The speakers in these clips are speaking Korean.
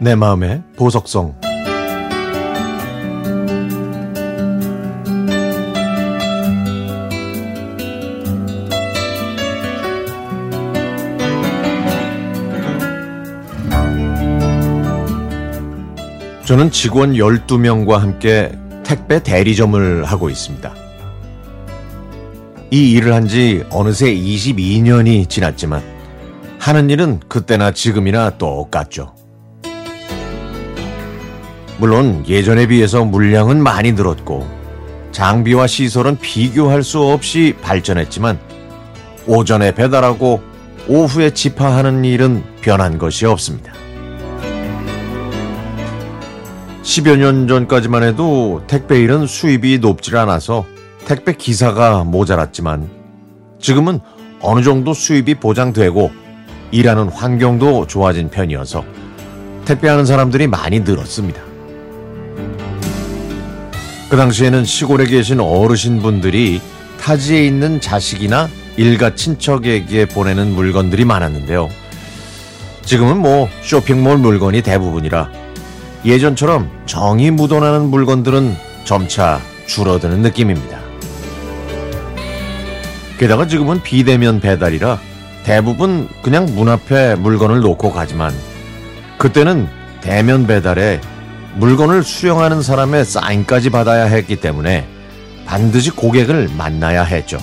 내 마음의 보석성 저는 직원 12명과 함께 택배 대리점을 하고 있습니다. 이 일을 한 지 어느새 22년이 지났지만 하는 일은 그때나 지금이나 똑같죠. 물론 예전에 비해서 물량은 많이 늘었고 장비와 시설은 비교할 수 없이 발전했지만 오전에 배달하고 오후에 집하하는 일은 변한 것이 없습니다. 10여 년 전까지만 해도 택배 일은 수입이 높질 않아서 택배 기사가 모자랐지만 지금은 어느 정도 수입이 보장되고 일하는 환경도 좋아진 편이어서 택배하는 사람들이 많이 늘었습니다. 그 당시에는 시골에 계신 어르신분들이 타지에 있는 자식이나 일가 친척에게 보내는 물건들이 많았는데요. 지금은 뭐 쇼핑몰 물건이 대부분이라 예전처럼 정이 묻어나는 물건들은 점차 줄어드는 느낌입니다. 게다가 지금은 비대면 배달이라 대부분 그냥 문 앞에 물건을 놓고 가지만 그때는 대면 배달에 물건을 수령하는 사람의 사인까지 받아야 했기 때문에 반드시 고객을 만나야 했죠.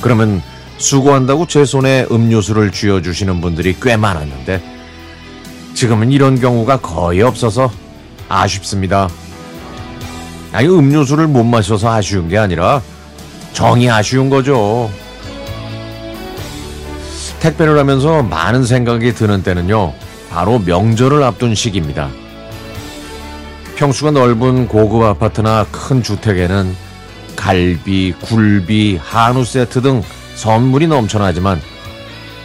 그러면 수고한다고 제 손에 음료수를 쥐어주시는 분들이 꽤 많았는데 지금은 이런 경우가 거의 없어서 아쉽습니다. 아니, 음료수를 못 마셔서 아쉬운 게 아니라 정이 아쉬운 거죠. 택배를 하면서 많은 생각이 드는 때는요. 바로 명절을 앞둔 시기입니다. 평수가 넓은 고급 아파트나 큰 주택에는 갈비, 굴비, 한우 세트 등 선물이 넘쳐나지만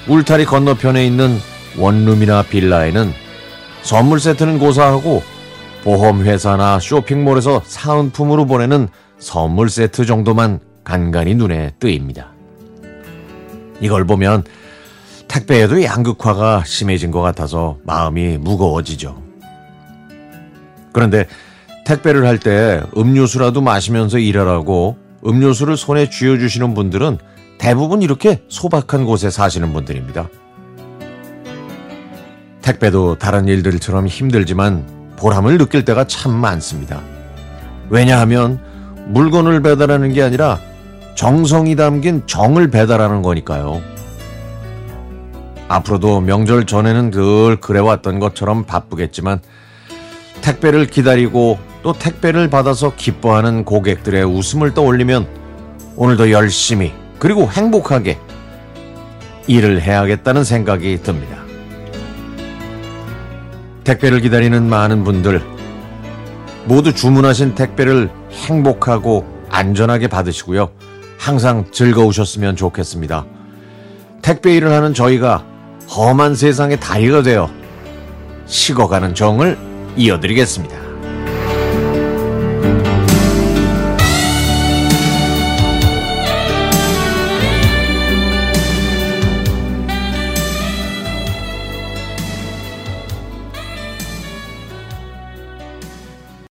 울타리 건너편에 있는 원룸이나 빌라에는 선물 세트는 고사하고 보험회사나 쇼핑몰에서 사은품으로 보내는 선물 세트 정도만 간간히 눈에 뜨입니다. 이걸 보면 택배에도 양극화가 심해진 것 같아서 마음이 무거워지죠. 그런데 택배를 할 때 음료수라도 마시면서 일하라고 음료수를 손에 쥐어주시는 분들은 대부분 이렇게 소박한 곳에 사시는 분들입니다. 택배도 다른 일들처럼 힘들지만 보람을 느낄 때가 참 많습니다. 왜냐하면 물건을 배달하는 게 아니라 정성이 담긴 정을 배달하는 거니까요. 앞으로도 명절 전에는 늘 그래왔던 것처럼 바쁘겠지만 택배를 기다리고 또 택배를 받아서 기뻐하는 고객들의 웃음을 떠올리면 오늘도 열심히 그리고 행복하게 일을 해야겠다는 생각이 듭니다. 택배를 기다리는 많은 분들 모두 주문하신 택배를 행복하고 안전하게 받으시고요. 항상 즐거우셨으면 좋겠습니다. 택배 일을 하는 저희가 험한 세상의 다리가 되어 식어가는 정을 이어드리겠습니다.